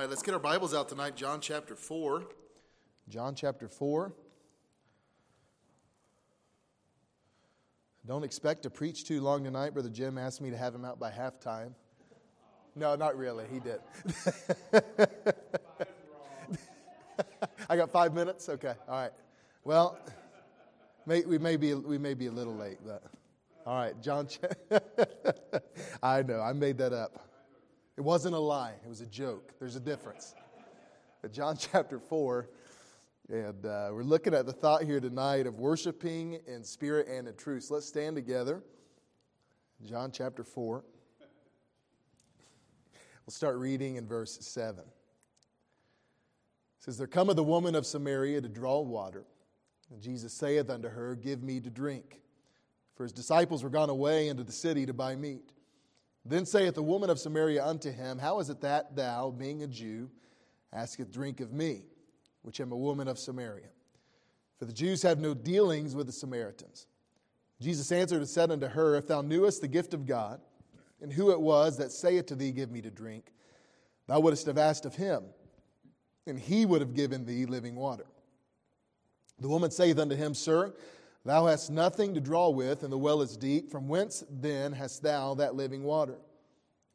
right, let's get our Bibles out tonight. John chapter 4. John chapter 4. Don't expect to preach too long tonight. Brother Jim asked me to have him out by halftime. No, not really. He did. I got five minutes? Okay. All right. Well, may, we, may be, we may be a little late, but all right. John. I know. I made that up. It wasn't a lie, it was a joke. There's a difference. But John chapter 4, and uh, we're looking at the thought here tonight of worshiping in spirit and in truth. So let's stand together. John chapter 4. We'll start reading in verse 7. It says, There cometh a woman of Samaria to draw water. And Jesus saith unto her, Give me to drink. For his disciples were gone away into the city to buy meat. Then saith the woman of Samaria unto him, How is it that thou, being a Jew, asketh drink of me, which am a woman of Samaria? For the Jews have no dealings with the Samaritans. Jesus answered and said unto her, If thou knewest the gift of God, and who it was that saith to thee, Give me to drink, thou wouldst have asked of him, and he would have given thee living water. The woman saith unto him, Sir, Thou hast nothing to draw with, and the well is deep. From whence then hast thou that living water?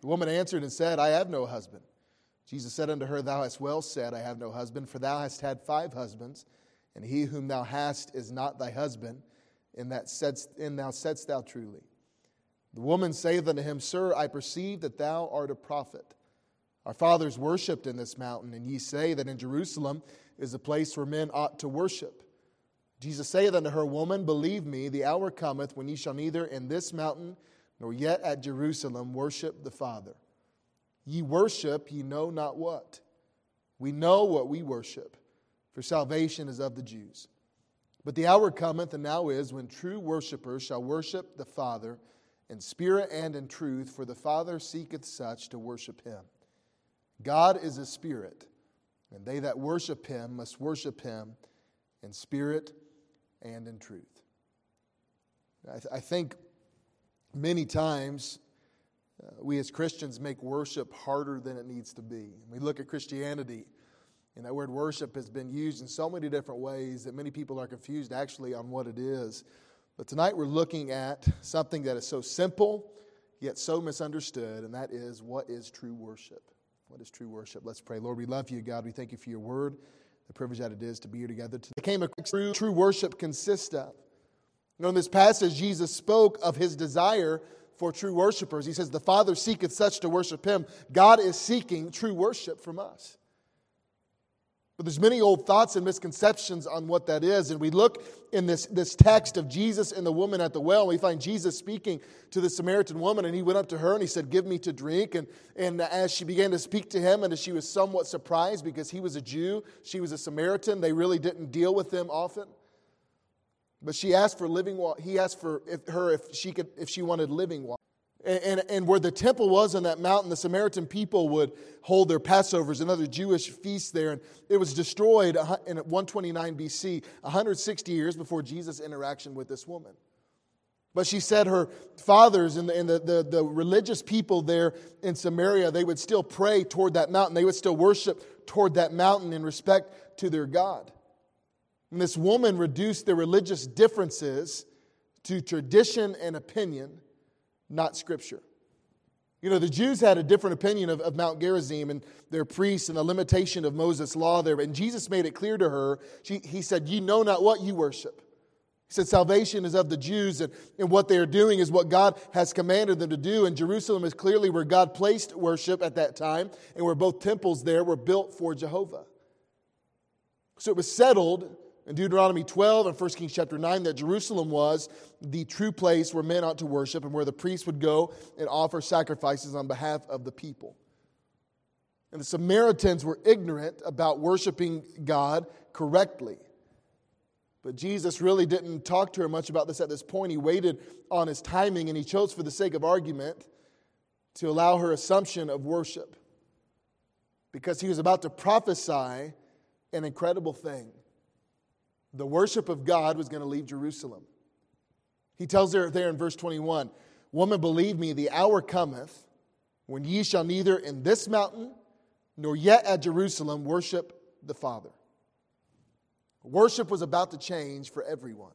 The woman answered and said, I have no husband. Jesus said unto her, Thou hast well said, I have no husband, for thou hast had five husbands, and he whom thou hast is not thy husband, and that saidst, and thou saidst thou truly. The woman saith unto him, Sir, I perceive that thou art a prophet. Our fathers worshipped in this mountain, and ye say that in Jerusalem is a place where men ought to worship. Jesus saith unto her, Woman, believe me, the hour cometh when ye shall neither in this mountain nor yet at Jerusalem worship the Father. Ye worship, ye know not what. We know what we worship, for salvation is of the Jews. But the hour cometh, and now is, when true worshippers shall worship the Father in spirit and in truth, for the Father seeketh such to worship him. God is a spirit, and they that worship him must worship him in spirit and in truth. I, th- I think many times uh, we as Christians make worship harder than it needs to be. We look at Christianity, and that word worship has been used in so many different ways that many people are confused actually on what it is. But tonight we're looking at something that is so simple yet so misunderstood, and that is what is true worship? What is true worship? Let's pray. Lord, we love you, God. We thank you for your word the privilege that it is to be here together. Today. It came a true, true worship consists of. Know, in this passage, Jesus spoke of his desire for true worshipers. He says, The Father seeketh such to worship him. God is seeking true worship from us. But there's many old thoughts and misconceptions on what that is. And we look in this, this text of Jesus and the woman at the well, and we find Jesus speaking to the Samaritan woman, and he went up to her and he said, Give me to drink. And, and as she began to speak to him, and as she was somewhat surprised because he was a Jew, she was a Samaritan, they really didn't deal with them often. But she asked for living water. He asked for if, her if she could if she wanted living water. And, and, and, where the temple was on that mountain, the Samaritan people would hold their Passovers and other Jewish feasts there. And it was destroyed in 129 BC, 160 years before Jesus' interaction with this woman. But she said her fathers and, the, and the, the, the religious people there in Samaria, they would still pray toward that mountain. They would still worship toward that mountain in respect to their God. And this woman reduced their religious differences to tradition and opinion not Scripture. You know, the Jews had a different opinion of, of Mount Gerizim and their priests and the limitation of Moses' law there. And Jesus made it clear to her. She, he said, You know not what you worship. He said, Salvation is of the Jews, and, and what they are doing is what God has commanded them to do. And Jerusalem is clearly where God placed worship at that time, and where both temples there were built for Jehovah. So it was settled in Deuteronomy 12 and 1 Kings chapter 9 that Jerusalem was the true place where men ought to worship and where the priests would go and offer sacrifices on behalf of the people. And the Samaritans were ignorant about worshiping God correctly. But Jesus really didn't talk to her much about this at this point. He waited on his timing and he chose, for the sake of argument, to allow her assumption of worship because he was about to prophesy an incredible thing. The worship of God was going to leave Jerusalem. He tells her there in verse 21 Woman, believe me, the hour cometh when ye shall neither in this mountain nor yet at Jerusalem worship the Father. Worship was about to change for everyone.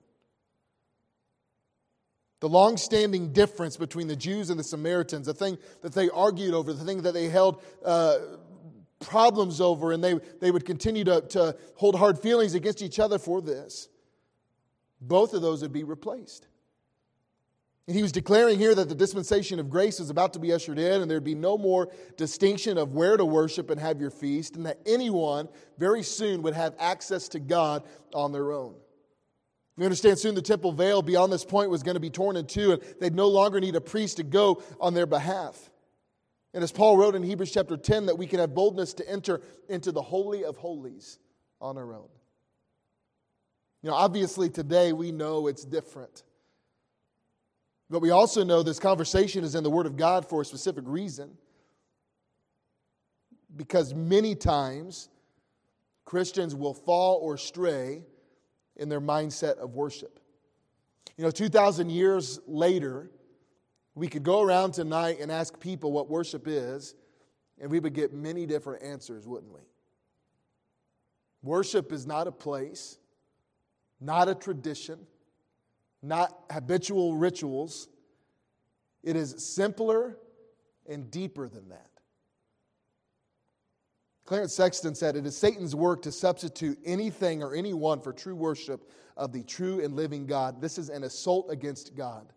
The long standing difference between the Jews and the Samaritans, the thing that they argued over, the thing that they held uh, problems over, and they, they would continue to, to hold hard feelings against each other for this, both of those would be replaced. And he was declaring here that the dispensation of grace is about to be ushered in, and there'd be no more distinction of where to worship and have your feast, and that anyone very soon would have access to God on their own. We understand soon the temple veil beyond this point was going to be torn in two, and they'd no longer need a priest to go on their behalf. And as Paul wrote in Hebrews chapter 10, that we can have boldness to enter into the Holy of Holies on our own. You know, obviously today we know it's different. But we also know this conversation is in the Word of God for a specific reason. Because many times Christians will fall or stray in their mindset of worship. You know, 2,000 years later, we could go around tonight and ask people what worship is, and we would get many different answers, wouldn't we? Worship is not a place, not a tradition, not habitual rituals. It is simpler and deeper than that. Clarence Sexton said, It is Satan's work to substitute anything or anyone for true worship of the true and living God. This is an assault against God.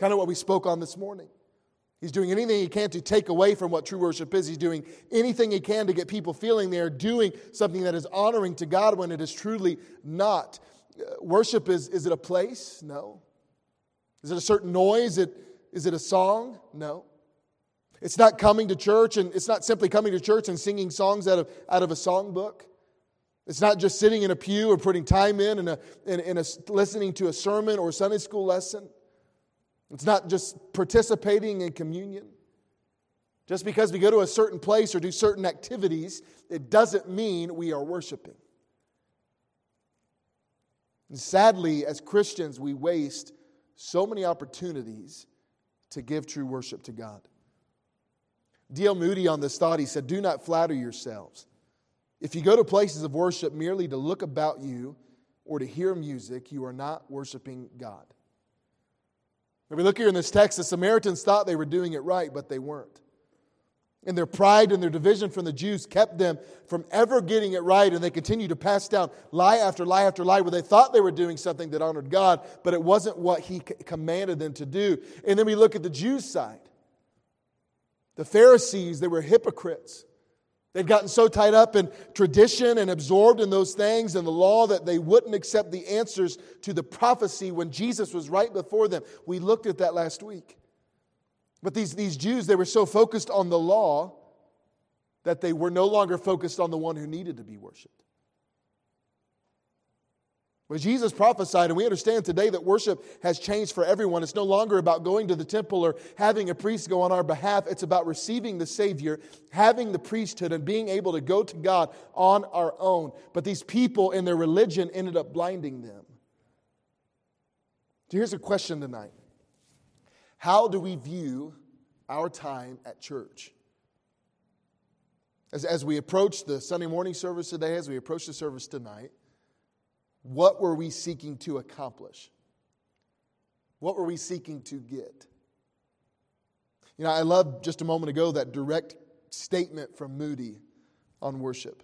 Kind of what we spoke on this morning. He's doing anything he can to take away from what true worship is. He's doing anything he can to get people feeling they're doing something that is honoring to God when it is truly not. Uh, worship is, is it a place? No. Is it a certain noise? Is it, is it a song? No. It's not coming to church and it's not simply coming to church and singing songs out of, out of a songbook. It's not just sitting in a pew or putting time in and, a, in a, listening to a sermon or Sunday school lesson. It's not just participating in communion. Just because we go to a certain place or do certain activities, it doesn't mean we are worshiping. And sadly, as Christians, we waste so many opportunities to give true worship to God. D.L. Moody on this thought, he said, Do not flatter yourselves. If you go to places of worship merely to look about you or to hear music, you are not worshiping God. If we look here in this text, the Samaritans thought they were doing it right, but they weren't. And their pride and their division from the Jews kept them from ever getting it right, and they continued to pass down lie after lie after lie where they thought they were doing something that honored God, but it wasn't what He commanded them to do. And then we look at the Jews' side. The Pharisees, they were hypocrites. They'd gotten so tied up in tradition and absorbed in those things and the law that they wouldn't accept the answers to the prophecy when Jesus was right before them. We looked at that last week. But these, these Jews, they were so focused on the law that they were no longer focused on the one who needed to be worshiped. Well, Jesus prophesied, and we understand today that worship has changed for everyone. It's no longer about going to the temple or having a priest go on our behalf. It's about receiving the Savior, having the priesthood, and being able to go to God on our own. But these people in their religion ended up blinding them. So here's a question tonight How do we view our time at church? As, as we approach the Sunday morning service today, as we approach the service tonight, what were we seeking to accomplish? What were we seeking to get? You know, I love just a moment ago that direct statement from Moody on worship.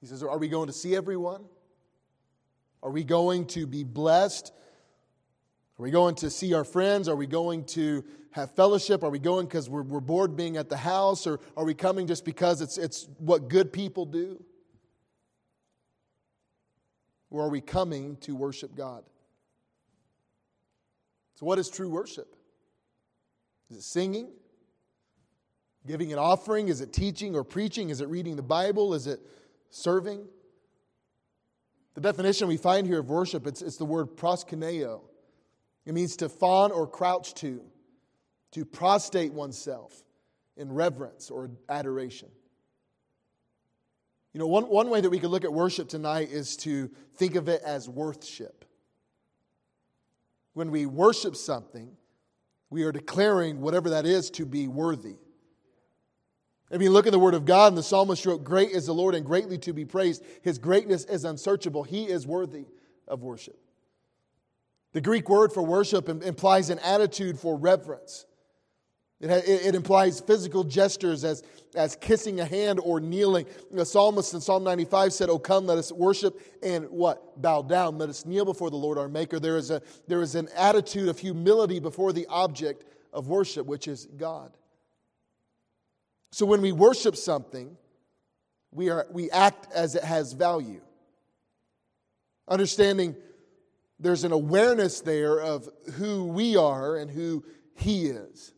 He says, Are we going to see everyone? Are we going to be blessed? Are we going to see our friends? Are we going to have fellowship? Are we going because we're, we're bored being at the house? Or are we coming just because it's, it's what good people do? Or are we coming to worship God? So, what is true worship? Is it singing? Giving an offering? Is it teaching or preaching? Is it reading the Bible? Is it serving? The definition we find here of worship, it's, it's the word proskuneo. It means to fawn or crouch to, to prostrate oneself in reverence or adoration. You know, one, one way that we could look at worship tonight is to think of it as worship. When we worship something, we are declaring whatever that is to be worthy. If you look at the Word of God, and the psalmist wrote, Great is the Lord and greatly to be praised. His greatness is unsearchable. He is worthy of worship. The Greek word for worship implies an attitude for reverence. It, it, implies physical gestures as, as kissing a hand or kneeling. The psalmist in Psalm 95 said, Oh, come, let us worship and what? Bow down. Let us kneel before the Lord our Maker. There is, a, there is an attitude of humility before the object of worship, which is God. So when we worship something, we, are, we act as it has value. Understanding there's an awareness there of who we are and who He is.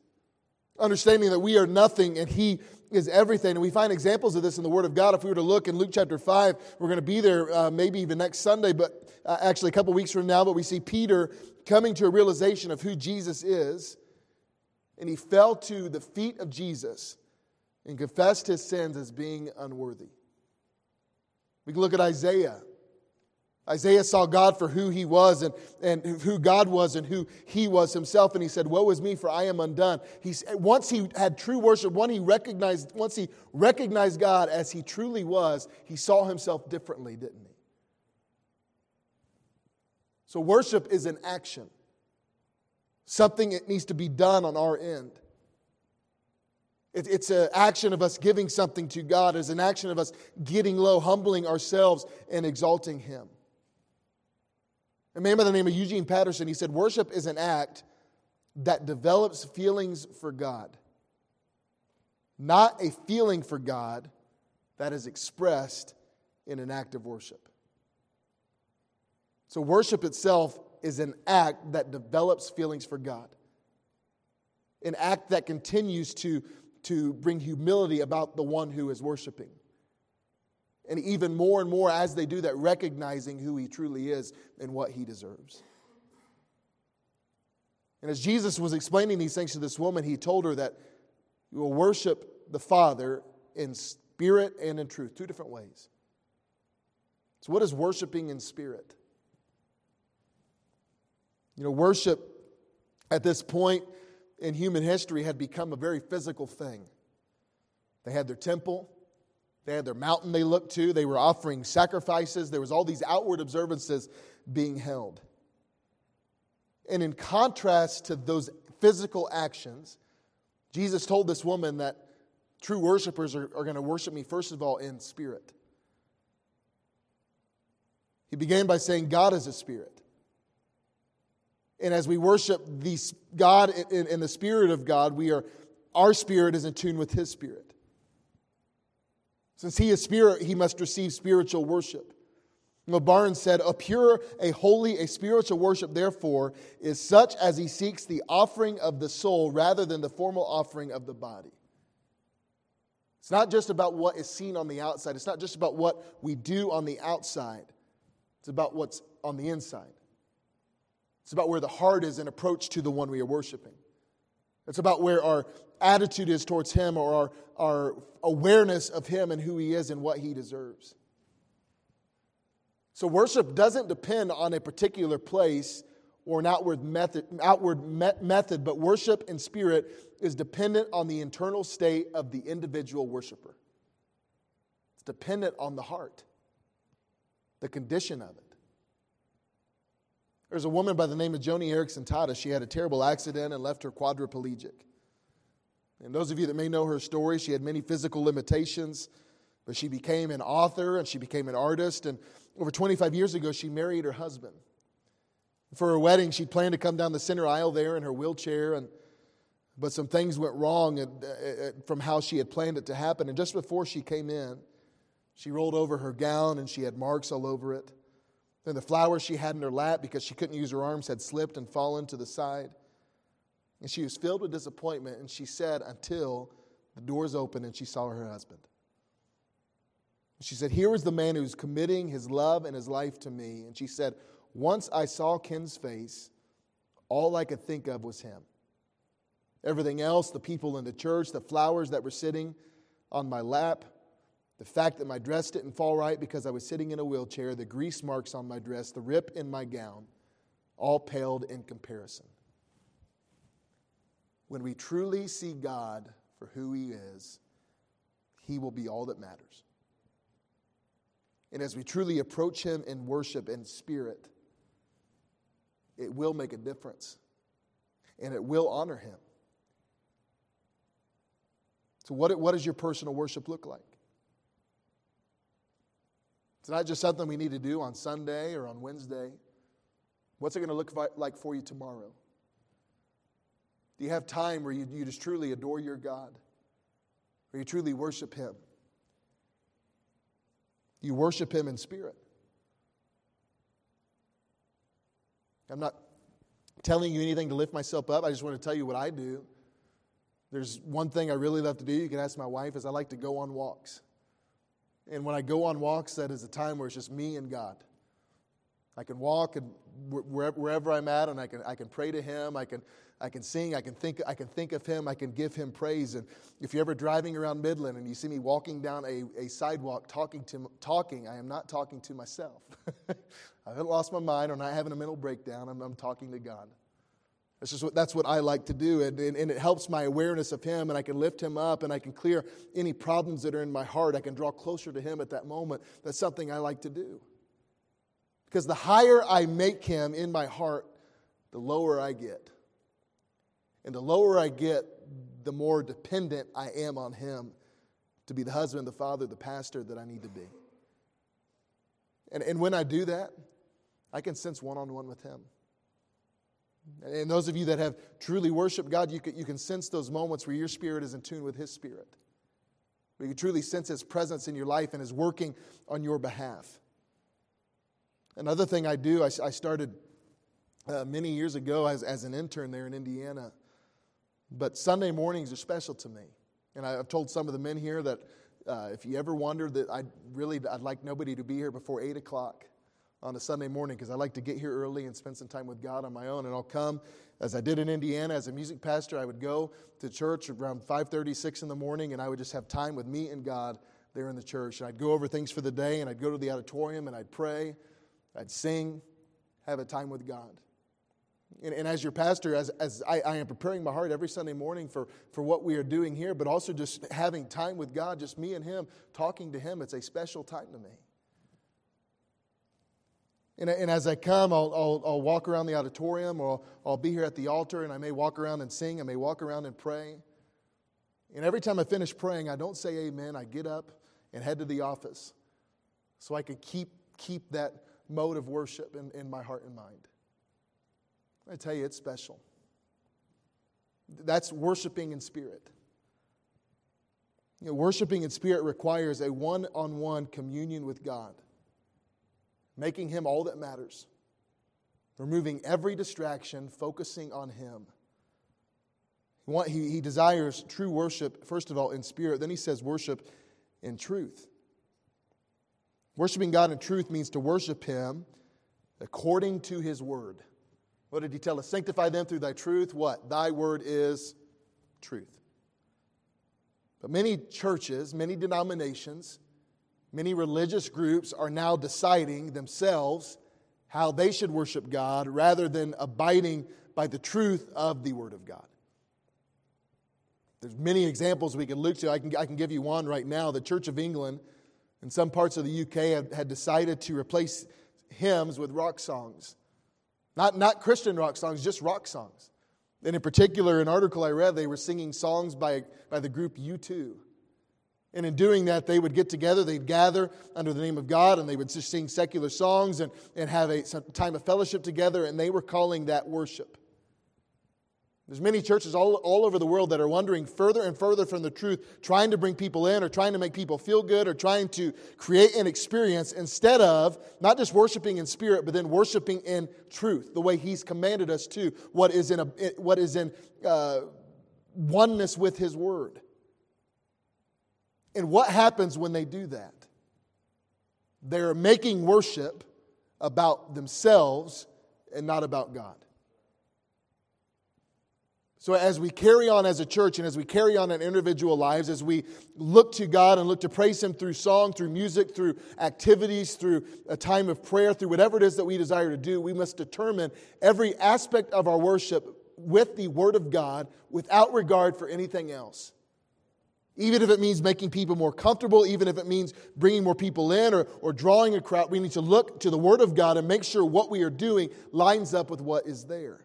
Understanding that we are nothing and He is everything. And we find examples of this in the Word of God. If we were to look in Luke chapter 5, we're going to be there uh, maybe even next Sunday, but uh, actually a couple weeks from now. But we see Peter coming to a realization of who Jesus is. And he fell to the feet of Jesus and confessed his sins as being unworthy. We can look at Isaiah. Isaiah saw God for who he was and, and who God was and who he was himself. And he said, Woe is me, for I am undone. He, once he had true worship, once he, recognized, once he recognized God as he truly was, he saw himself differently, didn't he? So, worship is an action, something that needs to be done on our end. It's an action of us giving something to God. It's an action of us getting low, humbling ourselves, and exalting Him. A man by the name of Eugene Peterson, he said, Worship is an act that develops feelings for God, not a feeling for God that is expressed in an act of worship. So, worship itself is an act that develops feelings for God, an act that continues to to bring humility about the one who is worshiping. And even more and more as they do that, recognizing who he truly is and what he deserves. And as Jesus was explaining these things to this woman, he told her that you will worship the Father in spirit and in truth, two different ways. So, what is worshiping in spirit? You know, worship at this point in human history had become a very physical thing. They had their temple, they had their mountain they looked to, they were offering sacrifices, there was all these outward observances being held. And in contrast to those physical actions, Jesus told this woman that true worshipers are, are going to worship me, first of all, in spirit. He began by saying, God is a spirit. And as we worship the God in, the Spirit of God, we are, our spirit is in tune with His Spirit. Since He is Spirit, He must receive spiritual worship. Barnes said, A pure, a holy, a spiritual worship, therefore, is such as he seeks the offering of the soul rather than the formal offering of the body. It's not just about what is seen on the outside, it's not just about what we do on the outside, it's about what's on the inside. It's about where the heart is in approach to the one we are worshiping. It's about where our attitude is towards Him or our, our awareness of Him and who He is and what He deserves. So, worship doesn't depend on a particular place or an outward method, outward method, but worship in spirit is dependent on the internal state of the individual worshiper. It's dependent on the heart, the condition of it. There's a woman by the name of Joni Eareckson Tada. She had a terrible accident and left her quadriplegic. And those of you that may know her story, she had many physical limitations, but she became an author and she became an artist. And over 25 years ago, she married her husband. For her wedding, she planned to come down the center aisle there in her wheelchair, and, but some things went wrong from how she had planned it to happen. And just before she came in, she rolled over her gown and she had marks all over it. Then the flowers she had in her lap because she couldn't use her arms had slipped and fallen to the side. And she was filled with disappointment, and she said, Until the doors opened and she saw her husband. She said, Here is the man who's committing his love and his life to me. And she said, Once I saw Ken's face, all I could think of was him. Everything else, the people in the church, the flowers that were sitting on my lap, the fact that my dress didn't fall right because I was sitting in a wheelchair, the grease marks on my dress, the rip in my gown, all paled in comparison. When we truly see God for who He is, He will be all that matters. And as we truly approach Him in worship and spirit, it will make a difference and it will honor Him. So, what, what does your personal worship look like? It's not just something we need to do on Sunday or on Wednesday. What's it going to look like for you tomorrow? Do you have time where you, you just truly adore your God? Where you truly worship Him? You worship Him in spirit. I'm not telling you anything to lift myself up. I just want to tell you what I do. There's one thing I really love to do. You can ask my wife, is I like to go on walks. And when I go on walks, that is a time where it's just me and God. I can walk and wherever I'm at, and I can, I can pray to Him. I can, I can sing. I can, think, I can think of Him. I can give Him praise. And if you're ever driving around Midland and you see me walking down a, a sidewalk talking, to, talking, I am not talking to myself. I haven't lost my mind. Or I'm not having a mental breakdown. I'm, I'm talking to God. That's just what, that's what I like to do. And, and, and, it helps my awareness of Him, and I can lift Him up, and I can clear any problems that are in my heart. I can draw closer to Him at that moment. That's something I like to do. Because the higher I make Him in my heart, the lower I get. And the lower I get, the more dependent I am on Him to be the husband, the father, the pastor that I need to be. And, and when I do that, I can sense one on one with Him. And those of you that have truly worshiped God, you can, you can sense those moments where your spirit is in tune with His spirit. Where you truly sense His presence in your life and is working on your behalf. Another thing I do, I, I started uh, many years ago as, as an intern there in Indiana. But Sunday mornings are special to me. And I, have told some of the men here that uh, if you ever wonder that I really, I'd like nobody to be here before 8 o'clock on a Sunday morning because I like to get here early and spend some time with God on my own. And I'll come, as I did in Indiana as a music pastor, I would go to church around 5.30, 6 in the morning, and I would just have time with me and God there in the church. And I'd go over things for the day, and I'd go to the auditorium, and I'd pray, I'd sing, have a time with God. And, and as your pastor, as, as I, I am preparing my heart every Sunday morning for, for what we are doing here, but also just having time with God, just me and Him, talking to Him, it's a special time to me. And, and as I come, I'll, I'll, I'll, walk around the auditorium or I'll, I'll be here at the altar and I may walk around and sing. I may walk around and pray. And every time I finish praying, I don't say amen. I get up and head to the office so I can keep, keep that mode of worship in, in my heart and mind. I tell you, it's special. That's worshiping in spirit. You know, worshiping in spirit requires a one on one communion with God making Him all that matters, removing every distraction, focusing on Him. He, he desires true worship, first of all, in spirit. Then he says worship in truth. Worshiping God in truth means to worship Him according to His word. What did He tell us? Sanctify them through Thy truth. What? Thy word is truth. But many churches, many denominations, Many religious groups are now deciding themselves how they should worship God rather than abiding by the truth of the Word of God. There's many examples we can look to. I can, I can give you one right now. The Church of England and some parts of the UK had, decided to replace hymns with rock songs. Not, not Christian rock songs, just rock songs. And in particular, an article I read, they were singing songs by, by the group U2. And in doing that, they would get together, they'd gather under the name of God, and they would just sing secular songs and, and have a time of fellowship together, and they were calling that worship. There's many churches all, all over the world that are wandering further and further from the truth, trying to bring people in or trying to make people feel good or trying to create an experience instead of not just worshiping in spirit, but then worshiping in truth, the way He's commanded us to, what is in, a, what is in uh, oneness with His Word. And what happens when they do that? They're making worship about themselves and not about God. So, as we carry on as a church and as we carry on in individual lives, as we look to God and look to praise Him through song, through music, through activities, through a time of prayer, through whatever it is that we desire to do, we must determine every aspect of our worship with the Word of God without regard for anything else. Even if it means making people more comfortable, even if it means bringing more people in or, or drawing a crowd, we need to look to the Word of God and make sure what we are doing lines up with what is there.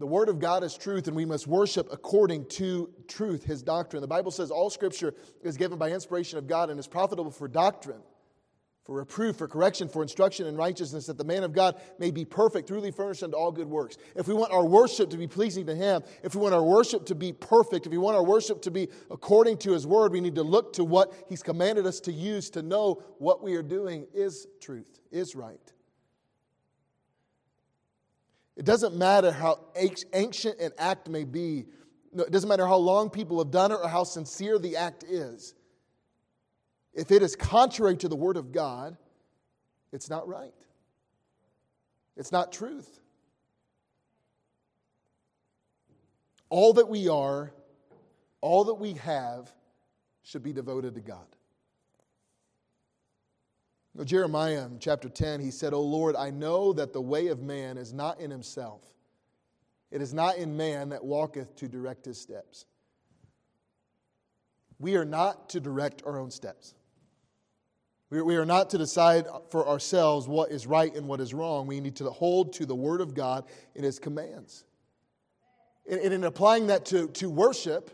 The Word of God is truth, and we must worship according to truth, His doctrine. The Bible says all Scripture is given by inspiration of God and is profitable for doctrine, for reproof, for correction, for instruction in righteousness, that the man of God may be perfect, truly furnished unto all good works. If we want our worship to be pleasing to Him, if we want our worship to be perfect, if we want our worship to be according to His Word, we need to look to what He's commanded us to use to know what we are doing is truth, is right. It doesn't matter how ancient an act may be, it doesn't matter how long people have done it or how sincere the act is. If it is contrary to the Word of God, it's not right. It's not truth. All that we are, all that we have, should be devoted to God. Jeremiah chapter 10, he said, O Lord, I know that the way of man is not in himself. It is not in man that walketh to direct his steps. We are not to direct our own steps. We are not to decide for ourselves what is right and what is wrong. We need to hold to the Word of God and His commands. And in applying that to, to worship,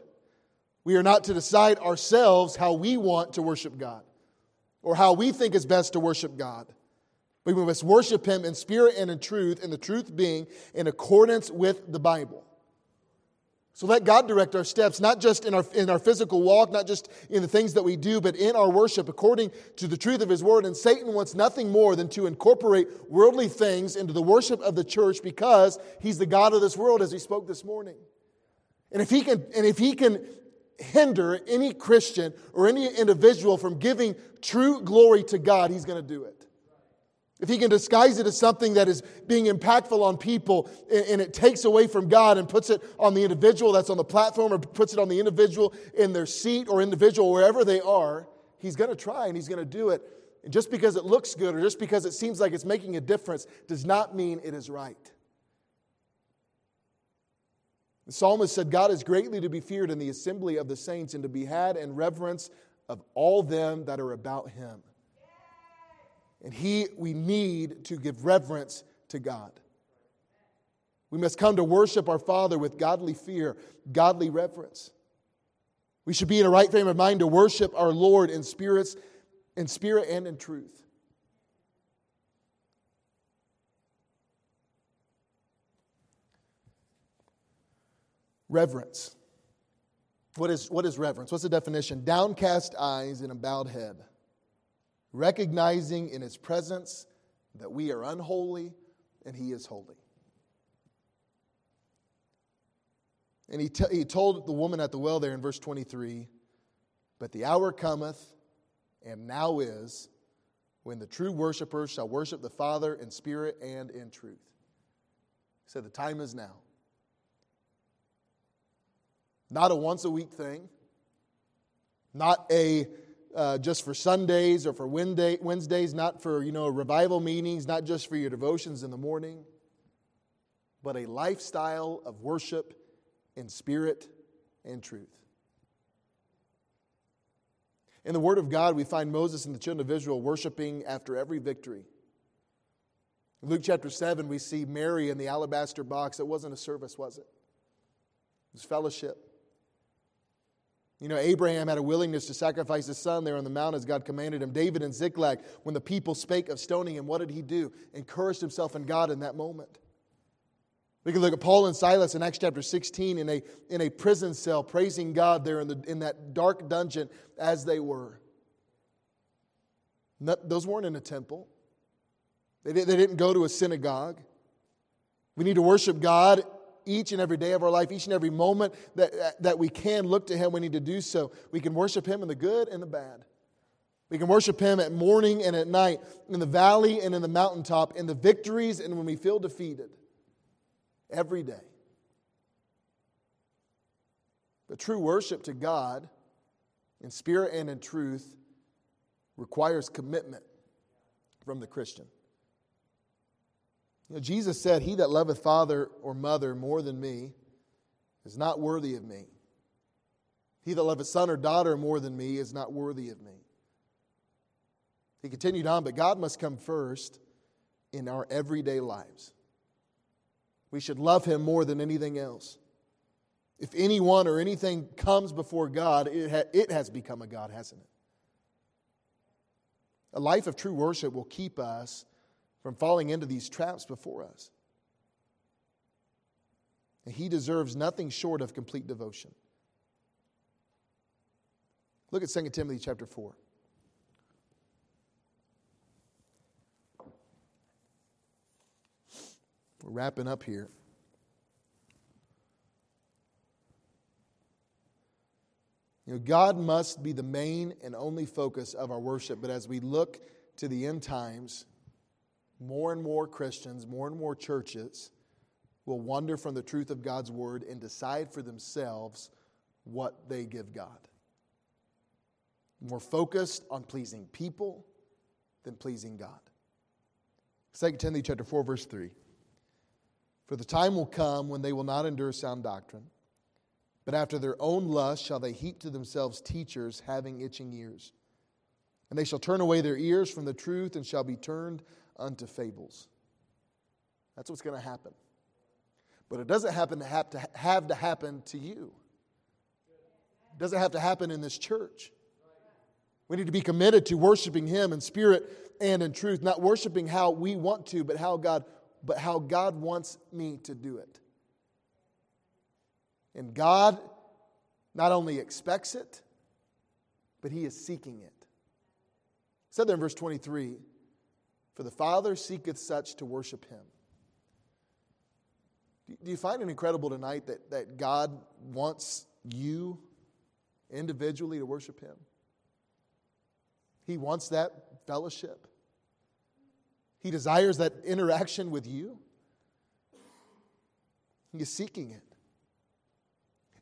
we are not to decide ourselves how we want to worship God or how we think is best to worship God. But we must worship Him in spirit and in truth, and the truth being in accordance with the Bible. So let God direct our steps, not just in our, in our physical walk, not just in the things that we do, but in our worship according to the truth of His Word. And Satan wants nothing more than to incorporate worldly things into the worship of the church because he's the God of this world, as he spoke this morning. And if he can, and if he can hinder any Christian or any individual from giving true glory to God, he's going to do it. If he can disguise it as something that is being impactful on people and it takes away from God and puts it on the individual that's on the platform or puts it on the individual in their seat or individual wherever they are, he's going to try and he's going to do it. And just because it looks good or just because it seems like it's making a difference does not mean it is right. The psalmist said, God is greatly to be feared in the assembly of the saints and to be had in reverence of all them that are about him. And he, we need to give reverence to God. We must come to worship our Father with godly fear, godly reverence. We should be in a right frame of mind to worship our Lord in spirits, in spirit and in truth. Reverence. What is, what is reverence? What's the definition? Downcast eyes and a bowed head, recognizing in his presence that we are unholy and he is holy. And he, t- he told the woman at the well there in verse 23 But the hour cometh, and now is, when the true worshipers shall worship the Father in spirit and in truth. He said, The time is now. Not a once a week thing, not a uh, just for Sundays or for Wednesdays, not for you know revival meetings, not just for your devotions in the morning, but a lifestyle of worship in spirit and truth. In the Word of God, we find Moses and the children of Israel worshiping after every victory. In Luke chapter 7, we see Mary in the alabaster box. It wasn't a service, was it? It was fellowship. You know, Abraham had a willingness to sacrifice his son there on the mount as God commanded him. David and Ziklag, when the people spake of stoning him, what did he do? Encouraged himself in God in that moment. We can look at Paul and Silas in Acts chapter 16 in a, in a prison cell, praising God there in, the, in that dark dungeon as they were. Not, those weren't in a temple, they, they didn't go to a synagogue. We need to worship God each and every day of our life, each and every moment that, that we can look to Him, we need to do so. We can worship Him in the good and the bad. We can worship Him at morning and at night, in the valley and in the mountaintop, in the victories and when we feel defeated. Every day. But true worship to God, in spirit and in truth, requires commitment from the Christian. You know, Jesus said, He that loveth father or mother more than me is not worthy of me. He that loveth son or daughter more than me is not worthy of me. He continued on, but God must come first in our everyday lives. We should love Him more than anything else. If anyone or anything comes before God, it, ha- it has become a God, hasn't it? A life of true worship will keep us from falling into these traps before us. And he deserves nothing short of complete devotion. Look at 2 Timothy chapter 4. We're wrapping up here. You know, God must be the main and only focus of our worship, but as we look to the end times, more and more Christians, more and more churches will wander from the truth of God's word and decide for themselves what they give God. More focused on pleasing people than pleasing God. 2 Timothy chapter 4, verse 3. For the time will come when they will not endure sound doctrine, but after their own lust shall they heap to themselves teachers having itching ears. And they shall turn away their ears from the truth and shall be turned unto fables. That's what's going to happen. But it doesn't happen to have, to have to happen to you. It doesn't have to happen in this church. We need to be committed to worshiping Him in spirit and in truth, not worshiping how we want to, but how God, but how God wants me to do it. And God not only expects it, but He is seeking it. Said there in verse 23 for the Father seeketh such to worship him. Do you find it incredible tonight that, that God wants you individually to worship him? He wants that fellowship. He desires that interaction with you. He is seeking it.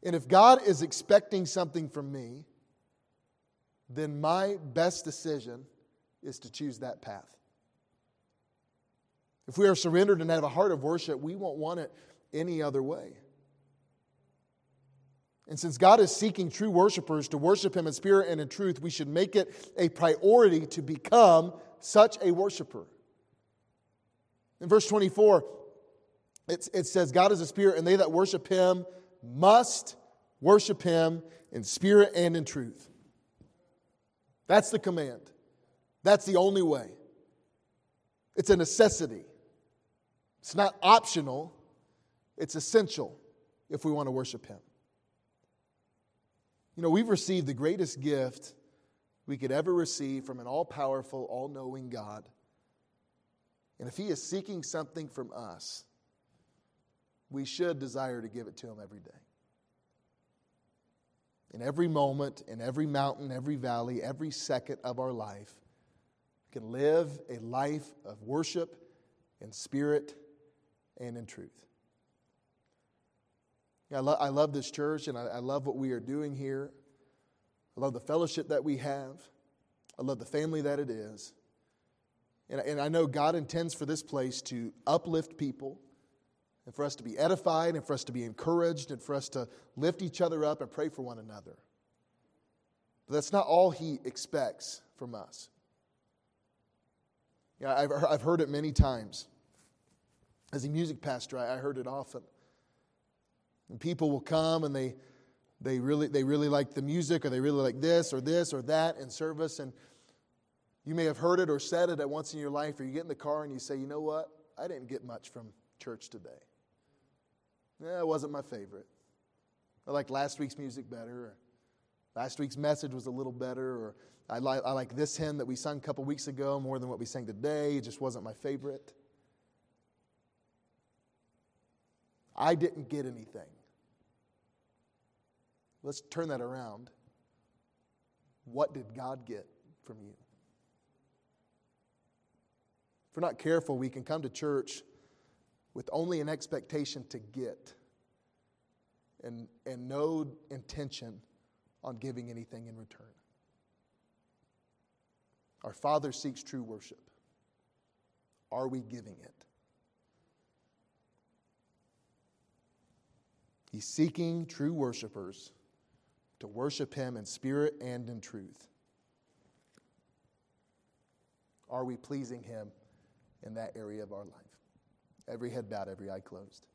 And if God is expecting something from me, then my best decision is to choose that path. If we are surrendered and have a heart of worship, we won't want it any other way. And since God is seeking true worshipers to worship Him in spirit and in truth, we should make it a priority to become such a worshiper. In verse 24, it, it says, God is a spirit, and they that worship Him must worship Him in spirit and in truth. That's the command. That's the only way. It's a necessity. It's not optional, it's essential if we want to worship Him. You know, we've received the greatest gift we could ever receive from an all powerful, all knowing God. And if He is seeking something from us, we should desire to give it to Him every day. In every moment, in every mountain, every valley, every second of our life, we can live a life of worship and spirit and in truth. I, lo- I love this church and I, I love what we are doing here. I love the fellowship that we have. I love the family that it is. And, and I know God intends for this place to uplift people and for us to be edified and for us to be encouraged and for us to lift each other up and pray for one another. But that's not all He expects from us. Yeah, I've, I've heard it many times. As a music pastor, I heard it often. And people will come and they, they, really, they really like the music or they really like this or this or that in service. And you may have heard it or said it at once in your life, or you get in the car and you say, you know what? I didn't get much from church today. Yeah, it wasn't my favorite. I like last week's music better. Or last week's message was a little better. Or I like, I like this hymn that we sung a couple weeks ago more than what we sang today. It just wasn't my favorite. I didn't get anything. Let's turn that around. What did God get from you? If we're not careful, we can come to church with only an expectation to get and, and no intention on giving anything in return. Our Father seeks true worship. Are we giving it? He's seeking true worshipers to worship Him in spirit and in truth. Are we pleasing Him in that area of our life? Every head bowed, every eye closed.